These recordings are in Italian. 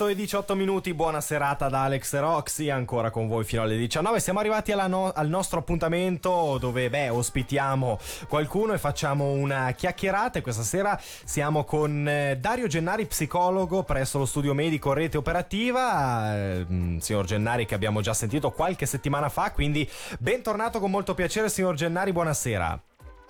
8 e 18 minuti, buona serata da Alex Roxy, ancora con voi fino alle 19. Siamo arrivati no- al nostro appuntamento dove beh, ospitiamo qualcuno e facciamo una chiacchierata. E questa sera siamo con eh, Dario Gennari, psicologo presso lo studio medico Rete Operativa. Eh, signor Gennari, che abbiamo già sentito qualche settimana fa, quindi bentornato con molto piacere, signor Gennari, buonasera.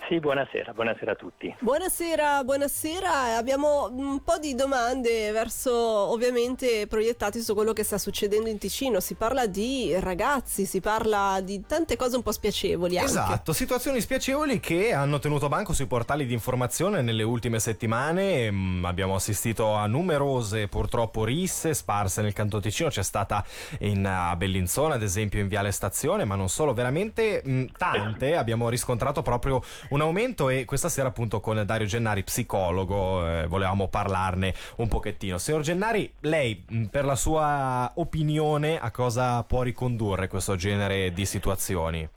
Sì, buonasera, buonasera a tutti. Buonasera, buonasera. Abbiamo un po' di domande verso ovviamente proiettati su quello che sta succedendo in Ticino. Si parla di ragazzi, si parla di tante cose un po' spiacevoli. Anche. Esatto, situazioni spiacevoli che hanno tenuto banco sui portali di informazione nelle ultime settimane. Mm, abbiamo assistito a numerose purtroppo risse sparse nel canto Ticino. C'è stata in, a Bellinzona, ad esempio, in Viale Stazione, ma non solo, veramente mh, mm, tante. Abbiamo riscontrato proprio un un aumento e questa sera appunto con Dario Gennari, psicologo, eh, volevamo parlarne un pochettino. Signor Gennari, lei per la sua opinione a cosa può ricondurre questo genere di situazioni?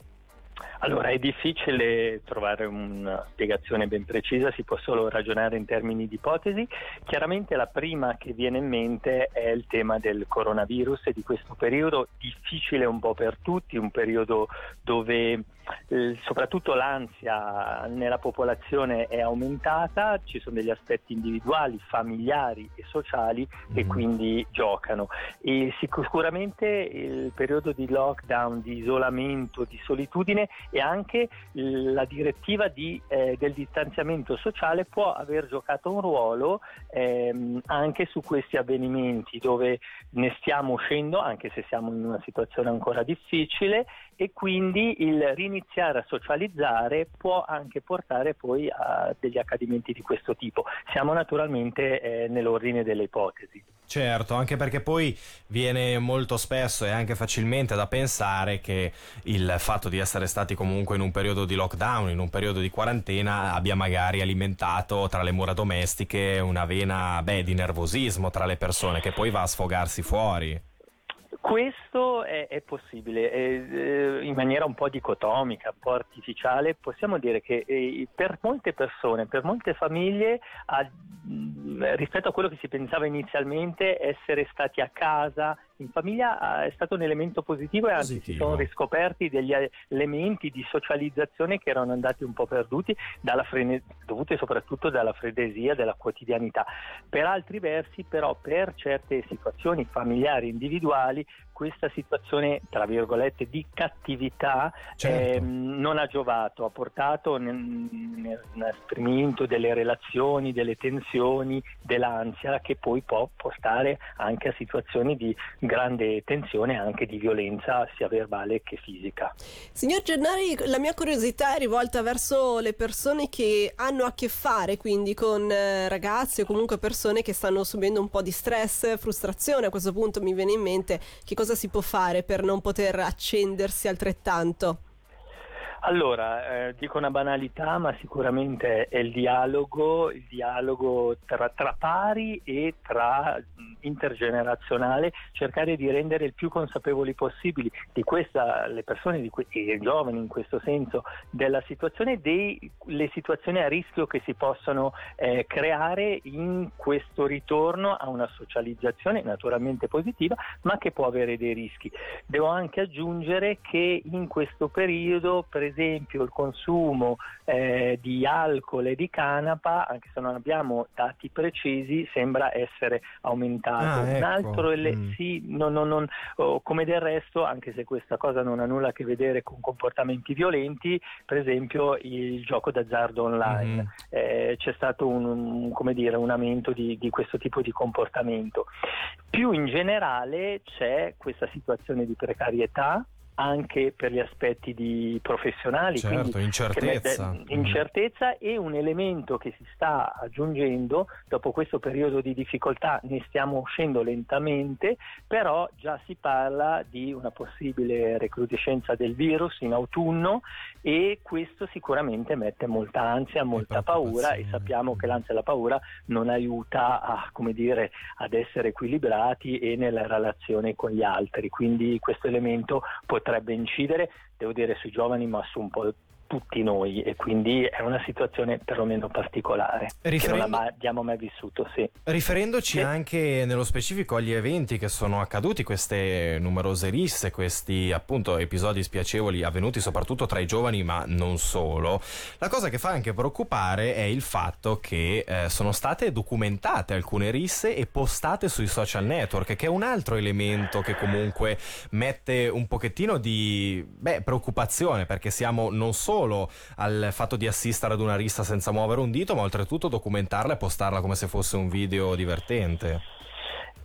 Allora, è difficile trovare una spiegazione ben precisa, si può solo ragionare in termini di ipotesi. Chiaramente la prima che viene in mente è il tema del coronavirus e di questo periodo difficile un po' per tutti, un periodo dove eh, soprattutto l'ansia nella popolazione è aumentata, ci sono degli aspetti individuali, familiari e sociali che mm. quindi giocano. E sicuramente il periodo di lockdown, di isolamento, di solitudine e anche la direttiva di, eh, del distanziamento sociale può aver giocato un ruolo ehm, anche su questi avvenimenti dove ne stiamo uscendo anche se siamo in una situazione ancora difficile e quindi il riniziare a socializzare può anche portare poi a degli accadimenti di questo tipo. Siamo naturalmente eh, nell'ordine delle ipotesi. Certo, anche perché poi viene molto spesso e anche facilmente da pensare che il fatto di essere stati comunque in un periodo di lockdown, in un periodo di quarantena, abbia magari alimentato tra le mura domestiche una vena beh, di nervosismo tra le persone che poi va a sfogarsi fuori. Questo è, è possibile, è, eh, in maniera un po' dicotomica, un po' artificiale, possiamo dire che eh, per molte persone, per molte famiglie, ha, rispetto a quello che si pensava inizialmente, essere stati a casa in famiglia è stato un elemento positivo e anzi positivo. si sono riscoperti degli elementi di socializzazione che erano andati un po' perduti frene- dovuti soprattutto dalla frenesia della quotidianità. Per altri versi però per certe situazioni familiari individuali questa situazione, tra virgolette, di cattività certo. eh, non ha giovato, ha portato nell'esprimento delle relazioni, delle tensioni, dell'ansia che poi può portare anche a situazioni di grande tensione anche di violenza sia verbale che fisica. Signor Gennari, la mia curiosità è rivolta verso le persone che hanno a che fare quindi con eh, ragazzi o comunque persone che stanno subendo un po' di stress, frustrazione. A questo punto mi viene in mente che cosa si può fare per non poter accendersi altrettanto? Allora, eh, dico una banalità, ma sicuramente è il dialogo, il dialogo tra, tra pari e tra intergenerazionale, cercare di rendere il più consapevoli possibili di questa, le persone di que- e i giovani in questo senso della situazione, delle situazioni a rischio che si possono eh, creare in questo ritorno a una socializzazione naturalmente positiva, ma che può avere dei rischi. Devo anche aggiungere che in questo periodo, per esempio il consumo eh, di alcol e di canapa, anche se non abbiamo dati precisi, sembra essere aumentato. Ah, ecco. Un altro, ele- mm. sì, non, non, non, oh, come del resto, anche se questa cosa non ha nulla a che vedere con comportamenti violenti, per esempio il gioco d'azzardo online. Mm. Eh, c'è stato un, un, dire, un aumento di, di questo tipo di comportamento. Più in generale c'è questa situazione di precarietà anche per gli aspetti di professionali, certo, incertezza. Mette, incertezza mm. e un elemento che si sta aggiungendo dopo questo periodo di difficoltà, ne stiamo uscendo lentamente, però già si parla di una possibile recrudescenza del virus in autunno e questo sicuramente mette molta ansia, molta paura e sappiamo che l'ansia e la paura non aiuta a, dire, ad essere equilibrati e nella relazione con gli altri, quindi questo elemento potrebbe incidere, devo dire sui giovani ma su un po' tutti noi e quindi è una situazione perlomeno particolare Riferendo... che non abbiamo mai vissuto. Sì. Riferendoci sì. anche nello specifico agli eventi che sono accaduti, queste numerose risse, questi appunto episodi spiacevoli avvenuti soprattutto tra i giovani ma non solo, la cosa che fa anche preoccupare è il fatto che eh, sono state documentate alcune risse e postate sui social network, che è un altro elemento che comunque mette un pochettino di beh, preoccupazione perché siamo non solo al fatto di assistere ad una rissa senza muovere un dito, ma oltretutto documentarla e postarla come se fosse un video divertente.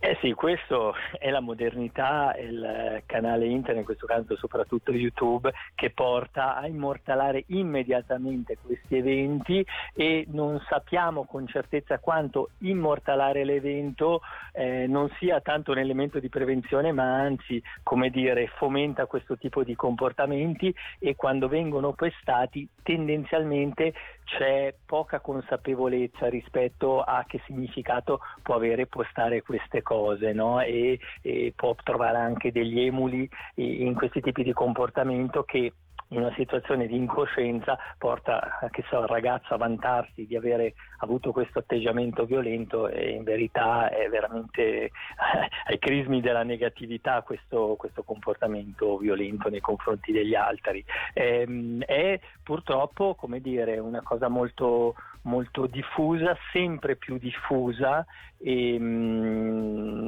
Eh sì, questo è la modernità, il canale internet, in questo caso soprattutto YouTube, che porta a immortalare immediatamente questi eventi e non sappiamo con certezza quanto immortalare l'evento eh, non sia tanto un elemento di prevenzione, ma anzi, come dire, fomenta questo tipo di comportamenti e quando vengono pestati tendenzialmente c'è poca consapevolezza rispetto a che significato può avere postare queste cose no? e, e può trovare anche degli emuli in questi tipi di comportamento che in una situazione di incoscienza porta so, il ragazzo a vantarsi di avere avuto questo atteggiamento violento e in verità è veramente ai crismi della negatività questo, questo comportamento violento nei confronti degli altri. È, ehm, è purtroppo come dire, una cosa molto, molto diffusa, sempre più diffusa e, mh,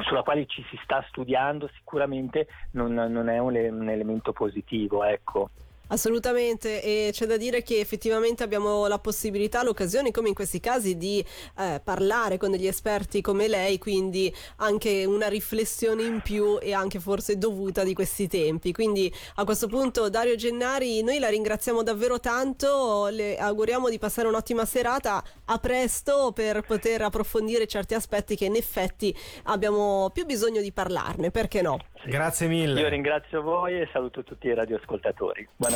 sulla quale ci si sta studiando sicuramente non, non è un, un elemento positivo. Ecco. Assolutamente, e c'è da dire che effettivamente abbiamo la possibilità, l'occasione, come in questi casi, di eh, parlare con degli esperti come lei, quindi anche una riflessione in più e anche forse dovuta di questi tempi. Quindi a questo punto, Dario Gennari, noi la ringraziamo davvero tanto, le auguriamo di passare un'ottima serata, a presto per poter approfondire certi aspetti che in effetti abbiamo più bisogno di parlarne, perché no? Grazie mille. Io ringrazio voi e saluto tutti i radioascoltatori. Buonasera.